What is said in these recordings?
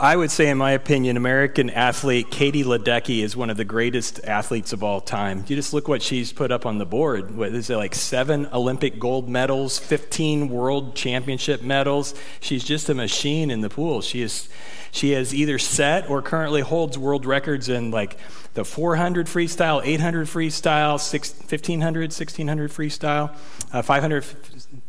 I would say, in my opinion, American athlete Katie Ledecky is one of the greatest athletes of all time. You just look what she's put up on the board. What is it, like seven Olympic gold medals, 15 world championship medals? She's just a machine in the pool. She is, she has either set or currently holds world records in like the 400 freestyle, 800 freestyle, 6, 1500, 1600 freestyle, uh, 500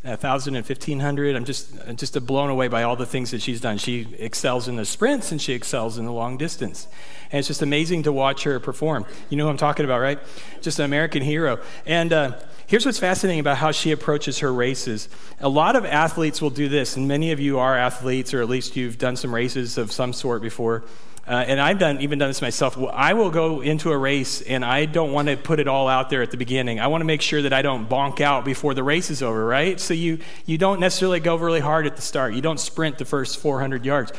1,000 and 1,500. I'm just, just blown away by all the things that she's done. She excels in the sprints and she excels in the long distance. And it's just amazing to watch her perform. You know who I'm talking about, right? Just an American hero. And uh, here's what's fascinating about how she approaches her races. A lot of athletes will do this, and many of you are athletes, or at least you've done some races of some sort before. Uh, and I've done even done this myself. I will go into a race and I don't want to put it all out there at the beginning. I want to make sure that I don't bonk out before the race is over, right? So you you don't necessarily go really hard at the start. You don't sprint the first 400 yards.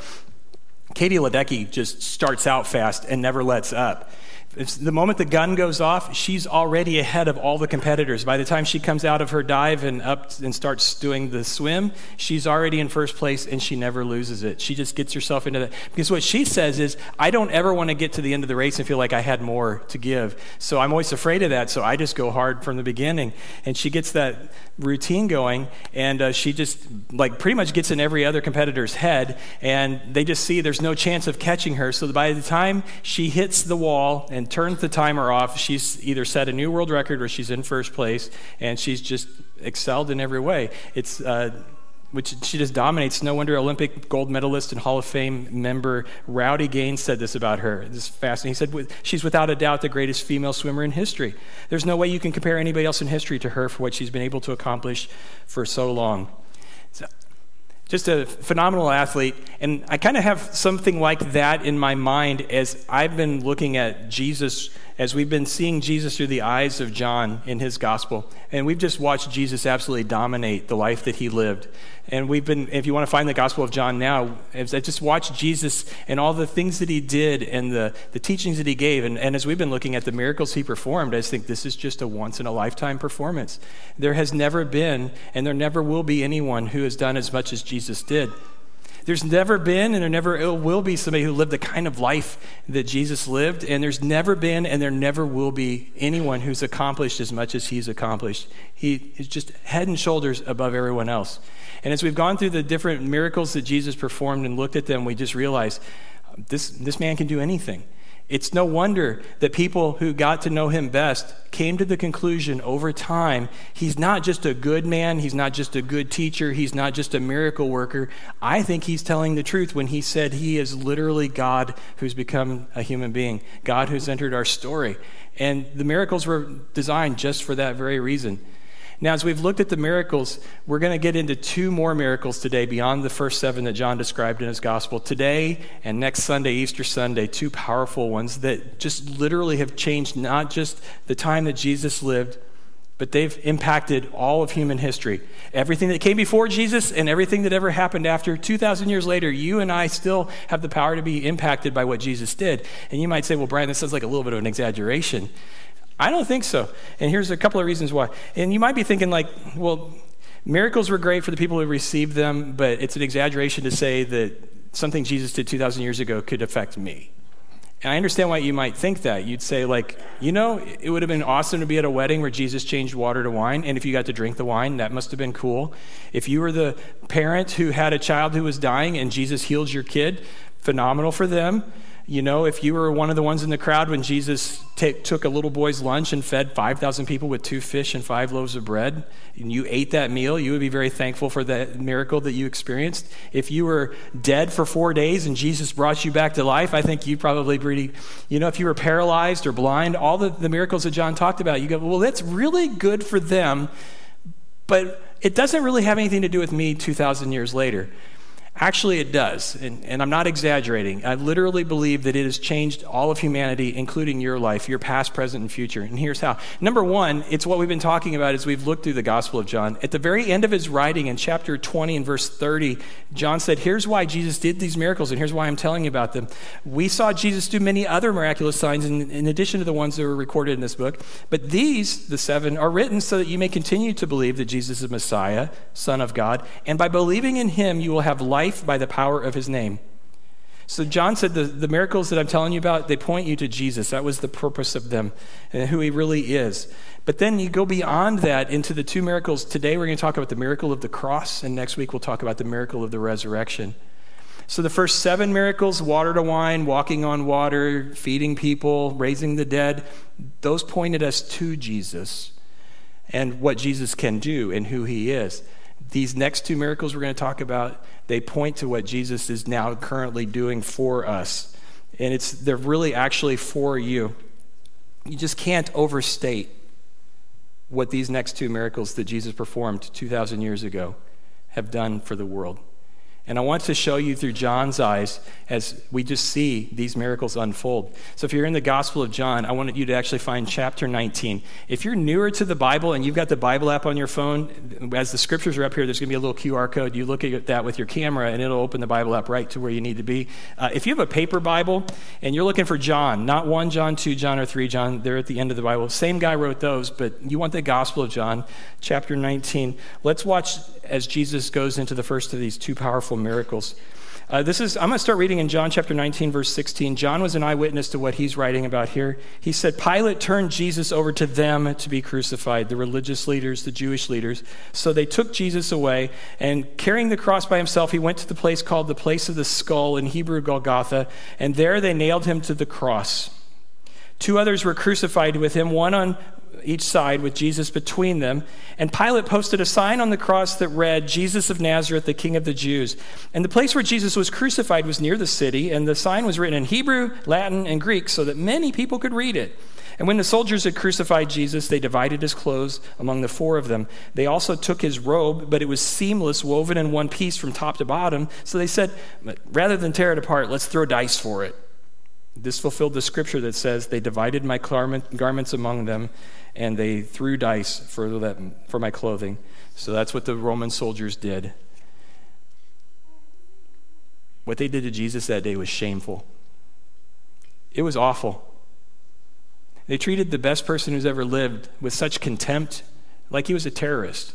Katie Ledecky just starts out fast and never lets up. It's the moment the gun goes off, she's already ahead of all the competitors. By the time she comes out of her dive and up and starts doing the swim, she's already in first place and she never loses it. She just gets herself into that. Because what she says is, I don't ever want to get to the end of the race and feel like I had more to give. So I'm always afraid of that. So I just go hard from the beginning. And she gets that routine going and uh, she just like pretty much gets in every other competitor's head and they just see there's no chance of catching her. So by the time she hits the wall and and turns the timer off, she's either set a new world record or she's in first place, and she's just excelled in every way. It's uh, which she just dominates. No wonder Olympic gold medalist and Hall of Fame member Rowdy Gaines said this about her. This is fascinating. He said, She's without a doubt the greatest female swimmer in history. There's no way you can compare anybody else in history to her for what she's been able to accomplish for so long. Just a phenomenal athlete. And I kind of have something like that in my mind as I've been looking at Jesus, as we've been seeing Jesus through the eyes of John in his gospel. And we've just watched Jesus absolutely dominate the life that he lived. And we've been, if you want to find the Gospel of John now, just watched Jesus and all the things that he did and the, the teachings that he gave. And, and as we've been looking at the miracles he performed, I just think this is just a once in a lifetime performance. There has never been, and there never will be anyone who has done as much as Jesus did. There's never been and there never will be somebody who lived the kind of life that Jesus lived. And there's never been and there never will be anyone who's accomplished as much as he's accomplished. He is just head and shoulders above everyone else. And as we've gone through the different miracles that Jesus performed and looked at them, we just realize uh, this, this man can do anything. It's no wonder that people who got to know him best came to the conclusion over time he's not just a good man, he's not just a good teacher, he's not just a miracle worker. I think he's telling the truth when he said he is literally God who's become a human being, God who's entered our story. And the miracles were designed just for that very reason. Now, as we've looked at the miracles, we're going to get into two more miracles today beyond the first seven that John described in his gospel. Today and next Sunday, Easter Sunday, two powerful ones that just literally have changed not just the time that Jesus lived, but they've impacted all of human history. Everything that came before Jesus and everything that ever happened after, 2,000 years later, you and I still have the power to be impacted by what Jesus did. And you might say, well, Brian, this sounds like a little bit of an exaggeration. I don't think so. And here's a couple of reasons why. And you might be thinking, like, well, miracles were great for the people who received them, but it's an exaggeration to say that something Jesus did 2,000 years ago could affect me. And I understand why you might think that. You'd say, like, you know, it would have been awesome to be at a wedding where Jesus changed water to wine, and if you got to drink the wine, that must have been cool. If you were the parent who had a child who was dying and Jesus healed your kid, phenomenal for them. You know, if you were one of the ones in the crowd when Jesus t- took a little boy's lunch and fed 5,000 people with two fish and five loaves of bread, and you ate that meal, you would be very thankful for that miracle that you experienced. If you were dead for four days and Jesus brought you back to life, I think you probably pretty, you know, if you were paralyzed or blind, all the, the miracles that John talked about, you go, well, that's really good for them, but it doesn't really have anything to do with me 2,000 years later. Actually, it does. And, and, I'm not exaggerating. I literally believe that it has changed all of humanity, including your life, your past, present, and future. And here's how. Number one, it's what we've been talking about as we've looked through the Gospel of John. At the very end of his writing in chapter 20 and verse 30, John said, Here's why Jesus did these miracles, and here's why I'm telling you about them. We saw Jesus do many other miraculous signs in, in addition to the ones that were recorded in this book. But these, the seven, are written so that you may continue to believe that Jesus is Messiah, Son of God. And by believing in him, you will have life life by the power of his name. So John said the, the miracles that I'm telling you about, they point you to Jesus. That was the purpose of them and who he really is. But then you go beyond that into the two miracles. Today we're going to talk about the miracle of the cross, and next week we'll talk about the miracle of the resurrection. So the first seven miracles water to wine, walking on water, feeding people, raising the dead those pointed us to Jesus and what Jesus can do and who he is. These next two miracles we're going to talk about, they point to what Jesus is now currently doing for us. And it's they're really actually for you. You just can't overstate what these next two miracles that Jesus performed 2,000 years ago have done for the world. And I want to show you through John's eyes as we just see these miracles unfold. So, if you're in the Gospel of John, I wanted you to actually find chapter 19. If you're newer to the Bible and you've got the Bible app on your phone, as the scriptures are up here, there's going to be a little QR code. You look at that with your camera, and it'll open the Bible app right to where you need to be. Uh, if you have a paper Bible and you're looking for John, not 1 John, 2 John, or 3 John, they're at the end of the Bible. Same guy wrote those, but you want the Gospel of John, chapter 19. Let's watch as Jesus goes into the first of these two powerful miracles. Uh, this is, I'm going to start reading in John chapter 19, verse 16. John was an eyewitness to what he's writing about here. He said, Pilate turned Jesus over to them to be crucified, the religious leaders, the Jewish leaders. So they took Jesus away, and carrying the cross by himself, he went to the place called the place of the skull, in Hebrew, Golgotha, and there they nailed him to the cross. Two others were crucified with him, one on each side with Jesus between them. And Pilate posted a sign on the cross that read, Jesus of Nazareth, the King of the Jews. And the place where Jesus was crucified was near the city, and the sign was written in Hebrew, Latin, and Greek so that many people could read it. And when the soldiers had crucified Jesus, they divided his clothes among the four of them. They also took his robe, but it was seamless, woven in one piece from top to bottom. So they said, rather than tear it apart, let's throw dice for it. This fulfilled the scripture that says, They divided my garments among them, and they threw dice for, that, for my clothing. So that's what the Roman soldiers did. What they did to Jesus that day was shameful. It was awful. They treated the best person who's ever lived with such contempt, like he was a terrorist,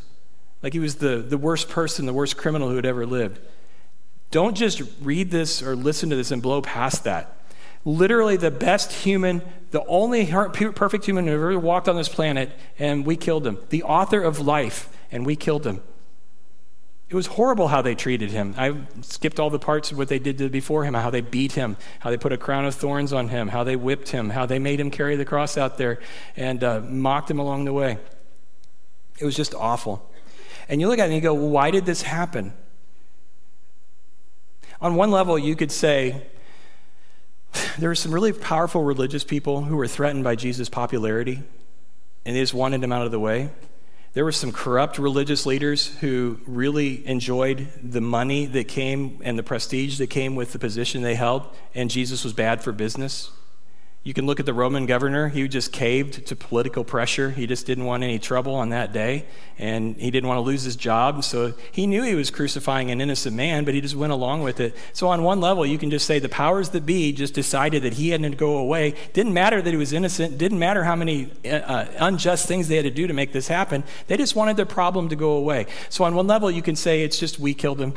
like he was the, the worst person, the worst criminal who had ever lived. Don't just read this or listen to this and blow past that literally the best human, the only perfect human who ever walked on this planet, and we killed him. The author of life, and we killed him. It was horrible how they treated him. I skipped all the parts of what they did before him, how they beat him, how they put a crown of thorns on him, how they whipped him, how they made him carry the cross out there and uh, mocked him along the way. It was just awful. And you look at it and you go, well, why did this happen? On one level, you could say, there were some really powerful religious people who were threatened by Jesus' popularity, and they just wanted him out of the way. There were some corrupt religious leaders who really enjoyed the money that came and the prestige that came with the position they held, and Jesus was bad for business. You can look at the Roman governor. He just caved to political pressure. He just didn't want any trouble on that day, and he didn't want to lose his job. So he knew he was crucifying an innocent man, but he just went along with it. So, on one level, you can just say the powers that be just decided that he had to go away. Didn't matter that he was innocent, didn't matter how many uh, uh, unjust things they had to do to make this happen. They just wanted their problem to go away. So, on one level, you can say it's just we killed him,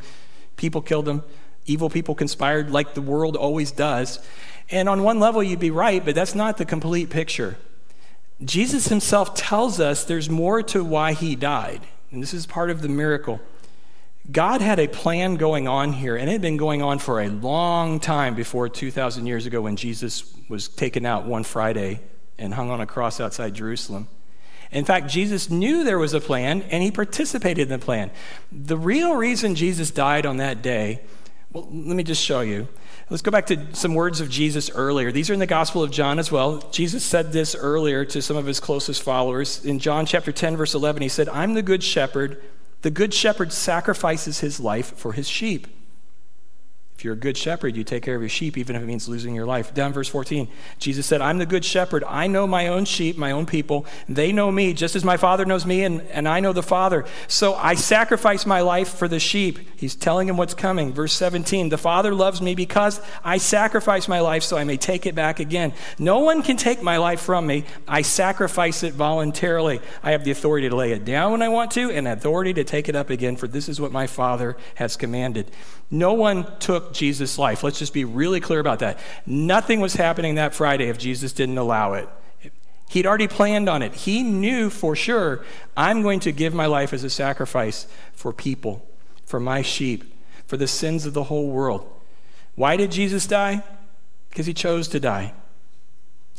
people killed him, evil people conspired like the world always does. And on one level, you'd be right, but that's not the complete picture. Jesus himself tells us there's more to why he died. And this is part of the miracle. God had a plan going on here, and it had been going on for a long time before 2,000 years ago when Jesus was taken out one Friday and hung on a cross outside Jerusalem. In fact, Jesus knew there was a plan, and he participated in the plan. The real reason Jesus died on that day, well, let me just show you. Let's go back to some words of Jesus earlier. These are in the Gospel of John as well. Jesus said this earlier to some of his closest followers. In John chapter 10, verse 11, he said, I'm the good shepherd. The good shepherd sacrifices his life for his sheep. If you're a good shepherd, you take care of your sheep, even if it means losing your life. Down verse 14, Jesus said, I'm the good shepherd. I know my own sheep, my own people. They know me, just as my Father knows me, and, and I know the Father. So I sacrifice my life for the sheep. He's telling him what's coming. Verse 17, the Father loves me because I sacrifice my life so I may take it back again. No one can take my life from me. I sacrifice it voluntarily. I have the authority to lay it down when I want to, and authority to take it up again, for this is what my Father has commanded. No one took Jesus' life. Let's just be really clear about that. Nothing was happening that Friday if Jesus didn't allow it. He'd already planned on it. He knew for sure, I'm going to give my life as a sacrifice for people, for my sheep, for the sins of the whole world. Why did Jesus die? Because he chose to die.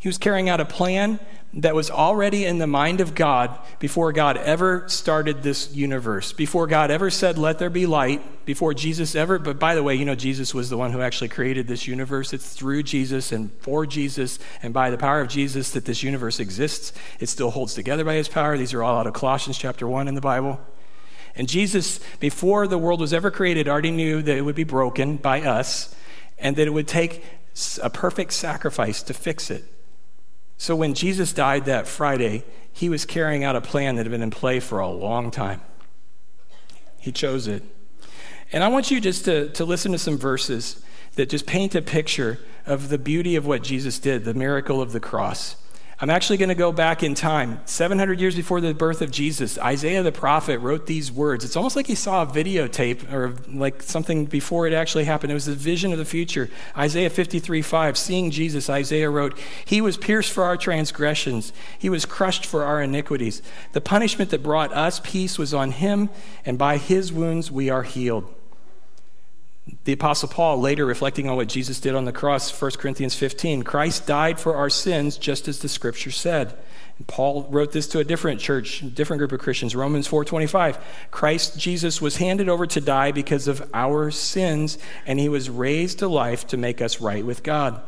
He was carrying out a plan that was already in the mind of God before God ever started this universe, before God ever said, Let there be light, before Jesus ever. But by the way, you know, Jesus was the one who actually created this universe. It's through Jesus and for Jesus and by the power of Jesus that this universe exists. It still holds together by his power. These are all out of Colossians chapter 1 in the Bible. And Jesus, before the world was ever created, already knew that it would be broken by us and that it would take a perfect sacrifice to fix it. So when Jesus died that Friday, he was carrying out a plan that had been in play for a long time. He chose it. And I want you just to, to listen to some verses that just paint a picture of the beauty of what Jesus did, the miracle of the cross. I'm actually going to go back in time. 700 years before the birth of Jesus, Isaiah the prophet wrote these words. It's almost like he saw a videotape or like something before it actually happened. It was a vision of the future. Isaiah 53 5, seeing Jesus, Isaiah wrote, He was pierced for our transgressions, He was crushed for our iniquities. The punishment that brought us peace was on Him, and by His wounds we are healed. The Apostle Paul, later reflecting on what Jesus did on the cross, 1 Corinthians 15, Christ died for our sins just as the scripture said. And Paul wrote this to a different church, a different group of Christians, Romans 4:25. Christ Jesus was handed over to die because of our sins, and he was raised to life to make us right with God.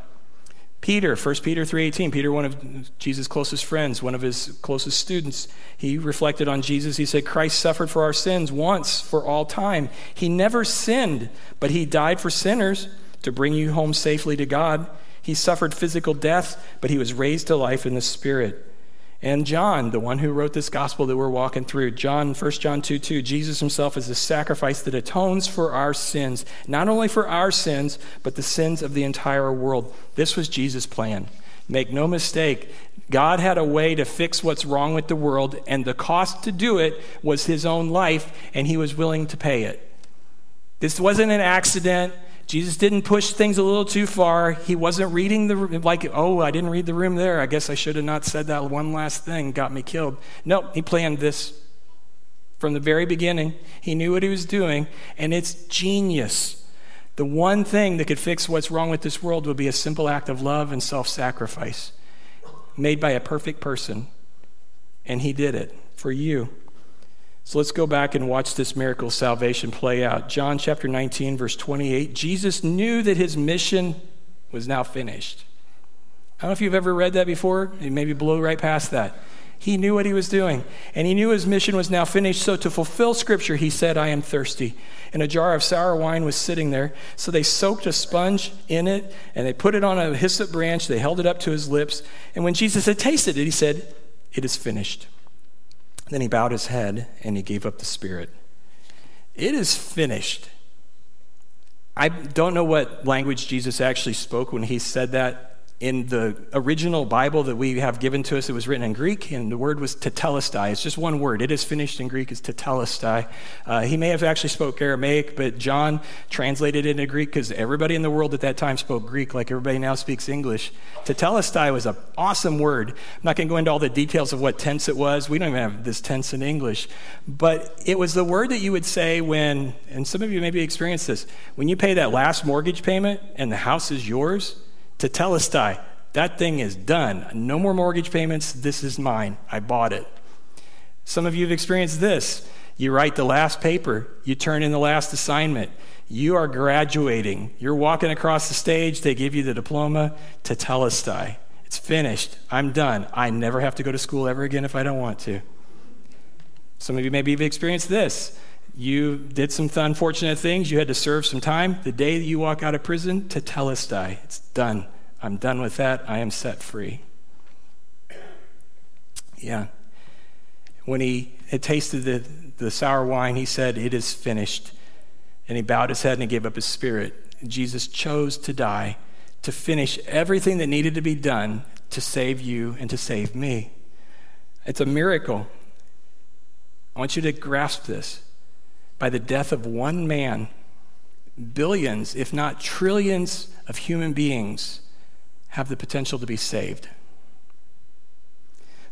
Peter, 1 Peter 3:18, Peter one of Jesus' closest friends, one of his closest students, he reflected on Jesus. He said, "Christ suffered for our sins once for all time. He never sinned, but he died for sinners to bring you home safely to God. He suffered physical death, but he was raised to life in the spirit." And John, the one who wrote this gospel that we're walking through, John, 1 John 2 2, Jesus himself is the sacrifice that atones for our sins, not only for our sins, but the sins of the entire world. This was Jesus' plan. Make no mistake, God had a way to fix what's wrong with the world, and the cost to do it was his own life, and he was willing to pay it. This wasn't an accident. Jesus didn't push things a little too far. He wasn't reading the like, oh, I didn't read the room there. I guess I should have not said that one last thing, got me killed. No, he planned this from the very beginning. He knew what he was doing, and it's genius. The one thing that could fix what's wrong with this world would be a simple act of love and self sacrifice made by a perfect person. And he did it for you. So let's go back and watch this miracle of salvation play out. John chapter 19, verse 28. Jesus knew that his mission was now finished. I don't know if you've ever read that before. You maybe blew right past that. He knew what he was doing, and he knew his mission was now finished. So, to fulfill scripture, he said, I am thirsty. And a jar of sour wine was sitting there. So, they soaked a sponge in it, and they put it on a hyssop branch. They held it up to his lips. And when Jesus had tasted it, he said, It is finished. Then he bowed his head and he gave up the spirit. It is finished. I don't know what language Jesus actually spoke when he said that in the original Bible that we have given to us, it was written in Greek, and the word was tetelestai. It's just one word. It is finished in Greek is tetelestai. Uh, he may have actually spoke Aramaic, but John translated it into Greek because everybody in the world at that time spoke Greek, like everybody now speaks English. Tetelestai was an awesome word. I'm not going to go into all the details of what tense it was. We don't even have this tense in English, but it was the word that you would say when, and some of you maybe experienced this, when you pay that last mortgage payment and the house is yours tetelestai. That thing is done. No more mortgage payments. This is mine. I bought it. Some of you have experienced this. You write the last paper, you turn in the last assignment. You are graduating. You're walking across the stage. They give you the diploma tetelestai. It's finished. I'm done. I never have to go to school ever again if I don't want to. Some of you maybe have experienced this. You did some unfortunate things. You had to serve some time. The day that you walk out of prison, tetelestai. It's done. I'm done with that. I am set free. Yeah. When he had tasted the, the sour wine, he said, It is finished. And he bowed his head and he gave up his spirit. Jesus chose to die to finish everything that needed to be done to save you and to save me. It's a miracle. I want you to grasp this by the death of one man, billions, if not trillions, of human beings have the potential to be saved.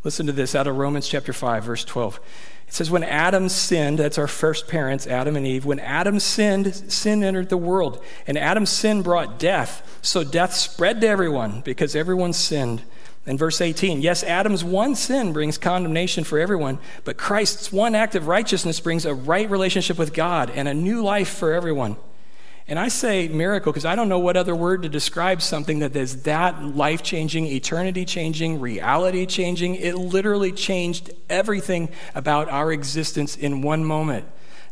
Listen to this out of Romans chapter 5, verse 12. It says, When Adam sinned, that's our first parents, Adam and Eve, when Adam sinned, sin entered the world. And Adam's sin brought death. So death spread to everyone because everyone sinned. In verse 18, yes, Adam's one sin brings condemnation for everyone, but Christ's one act of righteousness brings a right relationship with God and a new life for everyone. And I say miracle because I don't know what other word to describe something that is that life changing, eternity changing, reality changing. It literally changed everything about our existence in one moment.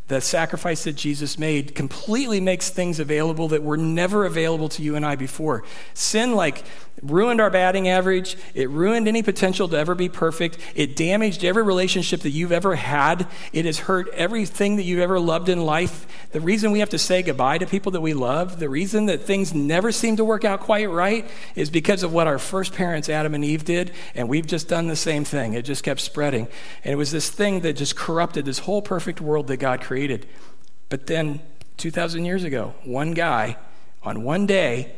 The sacrifice that Jesus made completely makes things available that were never available to you and I before. Sin, like, ruined our batting average. It ruined any potential to ever be perfect. It damaged every relationship that you've ever had. It has hurt everything that you've ever loved in life. The reason we have to say goodbye to people that we love, the reason that things never seem to work out quite right, is because of what our first parents, Adam and Eve, did. And we've just done the same thing. It just kept spreading. And it was this thing that just corrupted this whole perfect world that God created. But then, 2,000 years ago, one guy on one day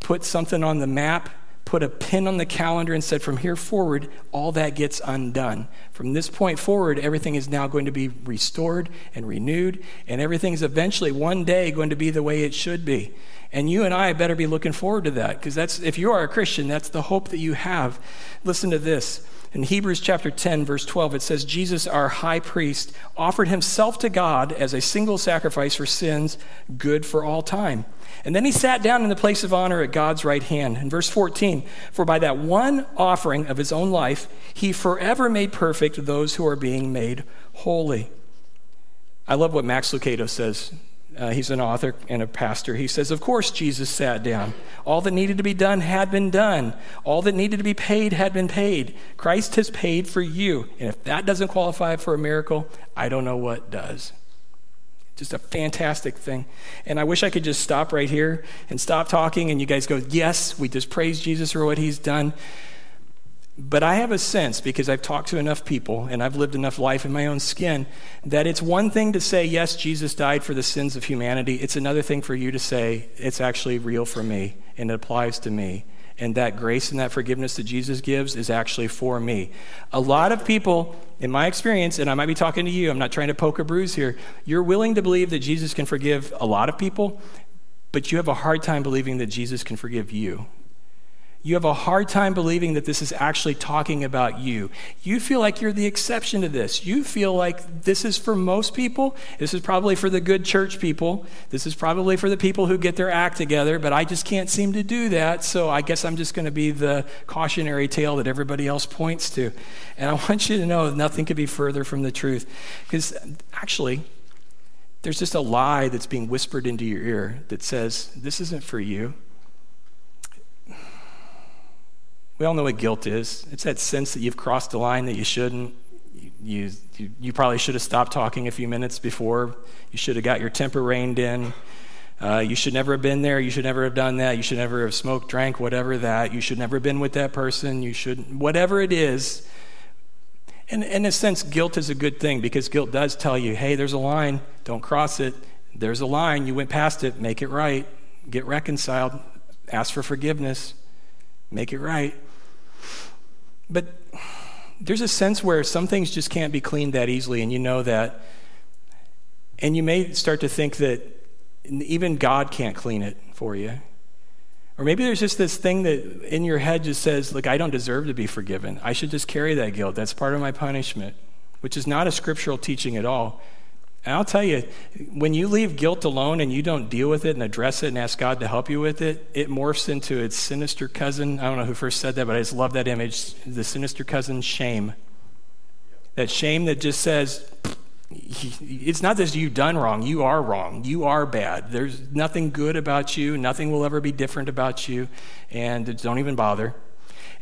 put something on the map, put a pin on the calendar, and said, from here forward, all that gets undone. From this point forward, everything is now going to be restored and renewed, and everything is eventually one day going to be the way it should be. And you and I better be looking forward to that because that's if you are a Christian, that's the hope that you have. Listen to this. In Hebrews chapter 10, verse 12, it says, Jesus, our high priest, offered himself to God as a single sacrifice for sins, good for all time. And then he sat down in the place of honor at God's right hand. In verse 14, for by that one offering of his own life, he forever made perfect those who are being made holy. I love what Max Lucado says. Uh, he's an author and a pastor. He says, Of course, Jesus sat down. All that needed to be done had been done. All that needed to be paid had been paid. Christ has paid for you. And if that doesn't qualify for a miracle, I don't know what does. Just a fantastic thing. And I wish I could just stop right here and stop talking, and you guys go, Yes, we just praise Jesus for what he's done. But I have a sense, because I've talked to enough people and I've lived enough life in my own skin, that it's one thing to say, Yes, Jesus died for the sins of humanity. It's another thing for you to say, It's actually real for me and it applies to me and that grace and that forgiveness that Jesus gives is actually for me. A lot of people, in my experience, and I might be talking to you, I'm not trying to poke a bruise here, you're willing to believe that Jesus can forgive a lot of people, but you have a hard time believing that Jesus can forgive you you have a hard time believing that this is actually talking about you. You feel like you're the exception to this. You feel like this is for most people. This is probably for the good church people. This is probably for the people who get their act together, but I just can't seem to do that. So I guess I'm just going to be the cautionary tale that everybody else points to. And I want you to know nothing could be further from the truth. Because actually, there's just a lie that's being whispered into your ear that says, This isn't for you. We all know what guilt is. It's that sense that you've crossed a line that you shouldn't. You, you, you probably should have stopped talking a few minutes before. You should have got your temper reined in. Uh, you should never have been there. You should never have done that. You should never have smoked, drank, whatever that. You should never have been with that person. You should, whatever it is. And in a sense, guilt is a good thing because guilt does tell you, hey, there's a line. Don't cross it. There's a line. You went past it. Make it right. Get reconciled. Ask for forgiveness. Make it right. But there's a sense where some things just can't be cleaned that easily, and you know that. And you may start to think that even God can't clean it for you. Or maybe there's just this thing that in your head just says, Look, I don't deserve to be forgiven. I should just carry that guilt. That's part of my punishment, which is not a scriptural teaching at all. And I'll tell you, when you leave guilt alone and you don't deal with it and address it and ask God to help you with it, it morphs into its sinister cousin. I don't know who first said that, but I just love that image the sinister cousin shame. That shame that just says, it's not that you've done wrong, you are wrong, you are bad. There's nothing good about you, nothing will ever be different about you, and don't even bother.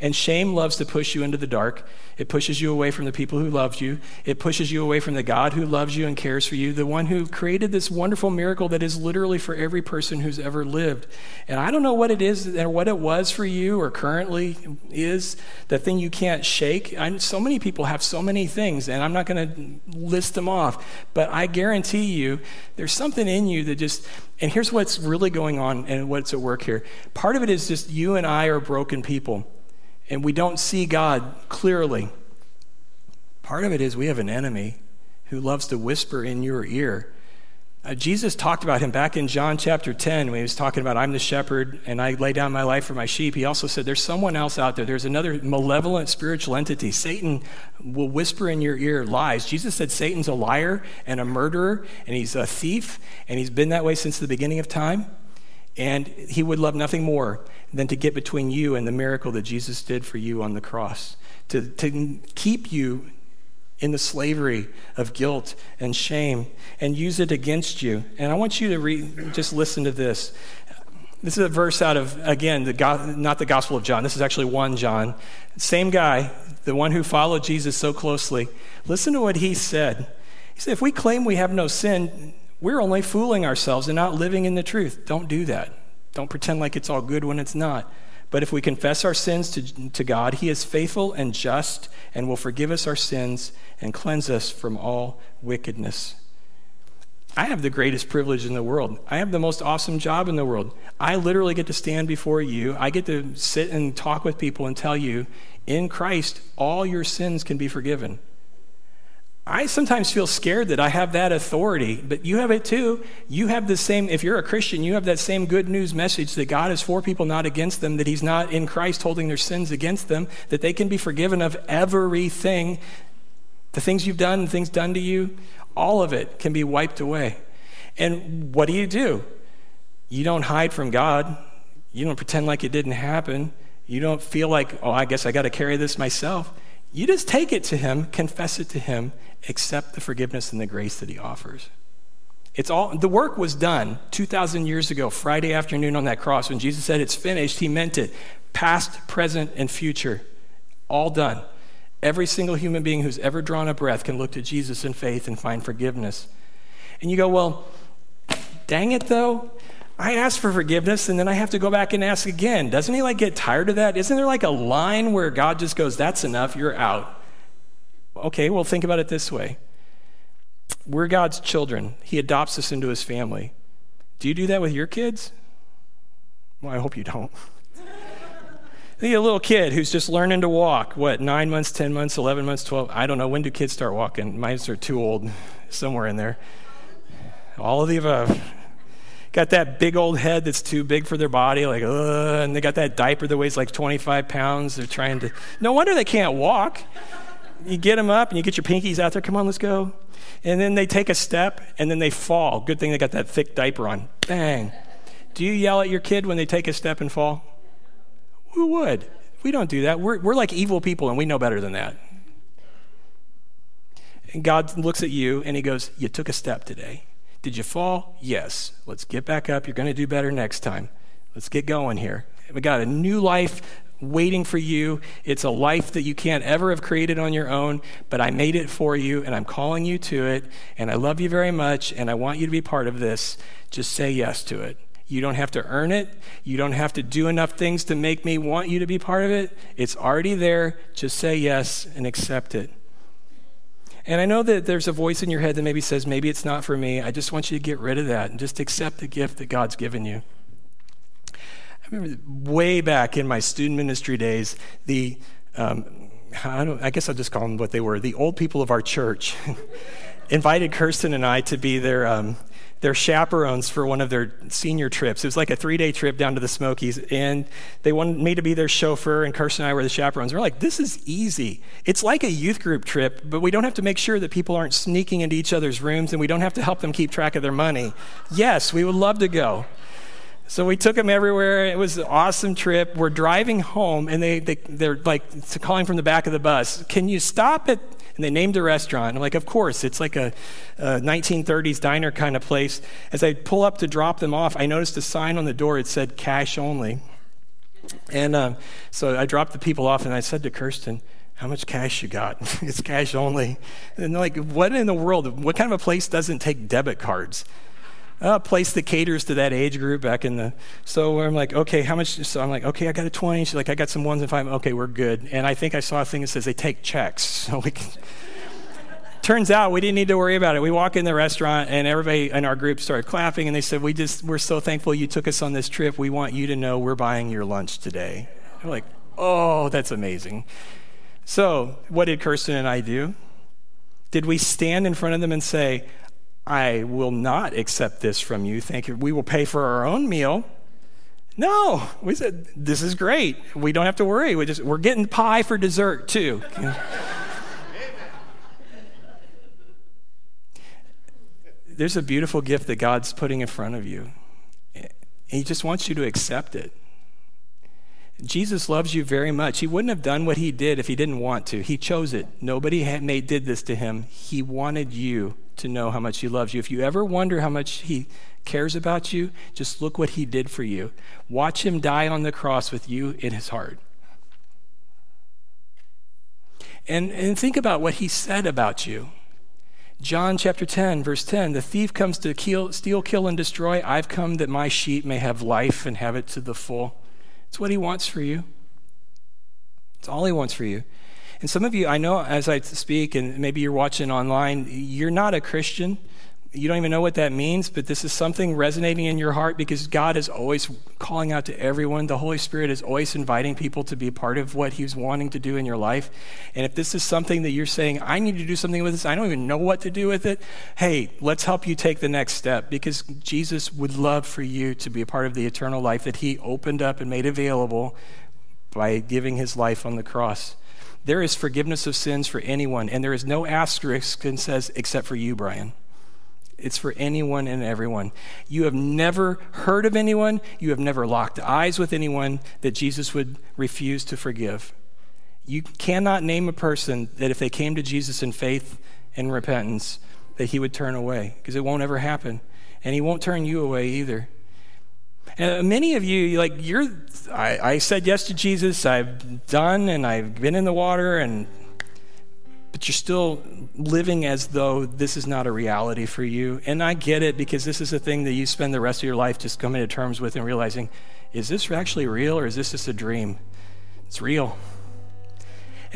And shame loves to push you into the dark. It pushes you away from the people who loved you. It pushes you away from the God who loves you and cares for you, the one who created this wonderful miracle that is literally for every person who's ever lived. And I don't know what it is or what it was for you or currently is, the thing you can't shake. I, so many people have so many things, and I'm not going to list them off, but I guarantee you there's something in you that just, and here's what's really going on and what's at work here. Part of it is just you and I are broken people and we don't see God clearly. Part of it is we have an enemy who loves to whisper in your ear. Uh, Jesus talked about him back in John chapter 10 when he was talking about, I'm the shepherd and I lay down my life for my sheep. He also said, There's someone else out there. There's another malevolent spiritual entity. Satan will whisper in your ear lies. Jesus said Satan's a liar and a murderer and he's a thief and he's been that way since the beginning of time. And he would love nothing more than to get between you and the miracle that Jesus did for you on the cross, to, to keep you in the slavery of guilt and shame and use it against you. And I want you to just listen to this. This is a verse out of, again, the, not the Gospel of John. This is actually 1 John. Same guy, the one who followed Jesus so closely. Listen to what he said. He said, If we claim we have no sin, we're only fooling ourselves and not living in the truth. Don't do that. Don't pretend like it's all good when it's not. But if we confess our sins to, to God, He is faithful and just and will forgive us our sins and cleanse us from all wickedness. I have the greatest privilege in the world. I have the most awesome job in the world. I literally get to stand before you. I get to sit and talk with people and tell you, in Christ, all your sins can be forgiven. I sometimes feel scared that I have that authority, but you have it too. You have the same, if you're a Christian, you have that same good news message that God is for people, not against them, that He's not in Christ holding their sins against them, that they can be forgiven of everything. The things you've done, the things done to you, all of it can be wiped away. And what do you do? You don't hide from God. You don't pretend like it didn't happen. You don't feel like, oh, I guess I got to carry this myself. You just take it to Him, confess it to Him, accept the forgiveness and the grace that He offers. It's all the work was done 2,000 years ago, Friday afternoon on that cross. When Jesus said it's finished, He meant it. Past, present, and future, all done. Every single human being who's ever drawn a breath can look to Jesus in faith and find forgiveness. And you go, well, dang it though. I ask for forgiveness and then I have to go back and ask again. Doesn't he like get tired of that? Isn't there like a line where God just goes, that's enough, you're out? Okay, well, think about it this way we're God's children, He adopts us into His family. Do you do that with your kids? Well, I hope you don't. Think a little kid who's just learning to walk. What, nine months, 10 months, 11 months, 12? I don't know. When do kids start walking? Mine are too old, somewhere in there. All of the above got that big old head that's too big for their body, like, Ugh, and they got that diaper that weighs like 25 pounds. They're trying to, no wonder they can't walk. You get them up and you get your pinkies out there, come on, let's go. And then they take a step and then they fall. Good thing they got that thick diaper on. Bang. Do you yell at your kid when they take a step and fall? Who would? We don't do that. We're, we're like evil people and we know better than that. And God looks at you and he goes, You took a step today. Did you fall? Yes. Let's get back up. You're going to do better next time. Let's get going here. We got a new life waiting for you. It's a life that you can't ever have created on your own, but I made it for you and I'm calling you to it. And I love you very much and I want you to be part of this. Just say yes to it. You don't have to earn it. You don't have to do enough things to make me want you to be part of it. It's already there. Just say yes and accept it. And I know that there's a voice in your head that maybe says, maybe it's not for me. I just want you to get rid of that and just accept the gift that God's given you. I remember way back in my student ministry days, the, um, I, I guess I'll just call them what they were, the old people of our church invited Kirsten and I to be their, um, their chaperones for one of their senior trips. It was like a three day trip down to the Smokies, and they wanted me to be their chauffeur, and Kirsten and I were the chaperones. We're like, this is easy. It's like a youth group trip, but we don't have to make sure that people aren't sneaking into each other's rooms, and we don't have to help them keep track of their money. Yes, we would love to go. So we took them everywhere. It was an awesome trip. We're driving home, and they, they, they're like calling from the back of the bus, Can you stop at and they named a restaurant. I'm like, of course, it's like a, a 1930s diner kind of place. As I pull up to drop them off, I noticed a sign on the door. It said cash only. And um, so I dropped the people off and I said to Kirsten, how much cash you got? it's cash only. And like, what in the world? What kind of a place doesn't take debit cards? A place that caters to that age group back in the. So I'm like, okay, how much? So I'm like, okay, I got a 20. She's like, I got some ones and five. Okay, we're good. And I think I saw a thing that says they take checks. So we can. Turns out we didn't need to worry about it. We walk in the restaurant and everybody in our group started clapping and they said, "We just we're so thankful you took us on this trip. We want you to know we're buying your lunch today." We're like, "Oh, that's amazing." So, what did Kirsten and I do? Did we stand in front of them and say, I will not accept this from you. Thank you. We will pay for our own meal. No, we said, this is great. We don't have to worry. We just, we're getting pie for dessert too. There's a beautiful gift that God's putting in front of you. He just wants you to accept it. Jesus loves you very much. He wouldn't have done what he did if he didn't want to. He chose it. Nobody had made, did this to him. He wanted you to know how much he loves you. If you ever wonder how much he cares about you, just look what he did for you. Watch him die on the cross with you in his heart. And, and think about what he said about you. John chapter 10, verse 10 The thief comes to kill, steal, kill, and destroy. I've come that my sheep may have life and have it to the full. It's what He wants for you. It's all He wants for you. And some of you, I know as I speak, and maybe you're watching online, you're not a Christian. You don't even know what that means, but this is something resonating in your heart because God is always calling out to everyone. The Holy Spirit is always inviting people to be a part of what He's wanting to do in your life. And if this is something that you're saying, I need to do something with this, I don't even know what to do with it, hey, let's help you take the next step because Jesus would love for you to be a part of the eternal life that He opened up and made available by giving His life on the cross. There is forgiveness of sins for anyone, and there is no asterisk that says, except for you, Brian. It's for anyone and everyone. You have never heard of anyone, you have never locked eyes with anyone that Jesus would refuse to forgive. You cannot name a person that if they came to Jesus in faith and repentance, that he would turn away, because it won't ever happen. And he won't turn you away either. And many of you, like, you're, I, I said yes to Jesus, I've done, and I've been in the water, and but you're still living as though this is not a reality for you. And I get it because this is a thing that you spend the rest of your life just coming to terms with and realizing is this actually real or is this just a dream? It's real.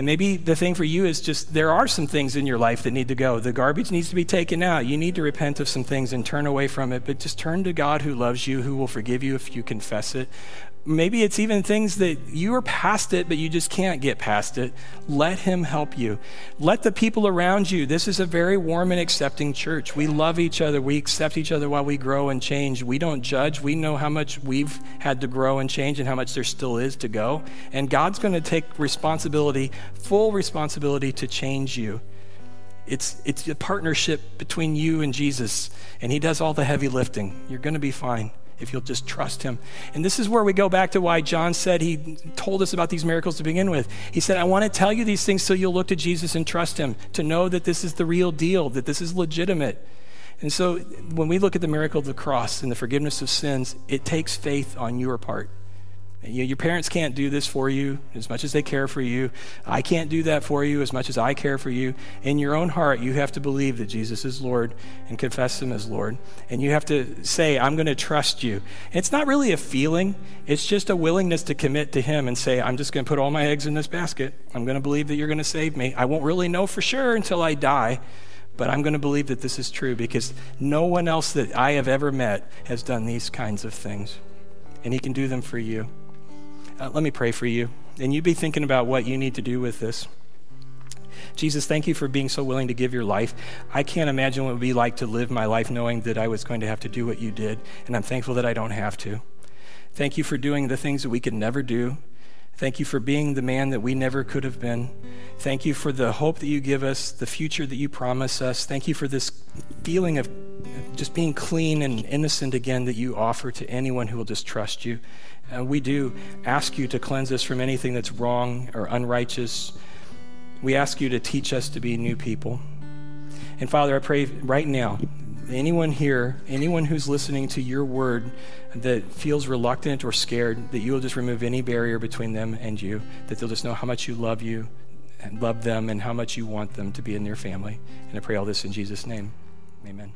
And maybe the thing for you is just there are some things in your life that need to go. The garbage needs to be taken out. You need to repent of some things and turn away from it, but just turn to God who loves you, who will forgive you if you confess it. Maybe it's even things that you are past it, but you just can't get past it. Let Him help you. Let the people around you. This is a very warm and accepting church. We love each other. We accept each other while we grow and change. We don't judge. We know how much we've had to grow and change and how much there still is to go. And God's going to take responsibility, full responsibility to change you. It's, it's a partnership between you and Jesus, and He does all the heavy lifting. You're going to be fine if you'll just trust him. And this is where we go back to why John said he told us about these miracles to begin with. He said, I want to tell you these things so you'll look to Jesus and trust him, to know that this is the real deal, that this is legitimate. And so when we look at the miracle of the cross and the forgiveness of sins, it takes faith on your part. You your parents can't do this for you as much as they care for you. I can't do that for you as much as I care for you. In your own heart, you have to believe that Jesus is Lord and confess Him as Lord. And you have to say, I'm going to trust you. And it's not really a feeling, it's just a willingness to commit to Him and say, I'm just going to put all my eggs in this basket. I'm going to believe that you're going to save me. I won't really know for sure until I die. But I'm going to believe that this is true because no one else that I have ever met has done these kinds of things. And He can do them for you. Uh, let me pray for you. And you be thinking about what you need to do with this. Jesus, thank you for being so willing to give your life. I can't imagine what it would be like to live my life knowing that I was going to have to do what you did, and I'm thankful that I don't have to. Thank you for doing the things that we could never do. Thank you for being the man that we never could have been. Thank you for the hope that you give us, the future that you promise us. Thank you for this feeling of just being clean and innocent again that you offer to anyone who will just trust you. Uh, we do ask you to cleanse us from anything that's wrong or unrighteous. We ask you to teach us to be new people. And Father, I pray right now anyone here, anyone who's listening to your word that feels reluctant or scared, that you will just remove any barrier between them and you, that they'll just know how much you love you and love them and how much you want them to be in your family. And I pray all this in Jesus' name. Amen.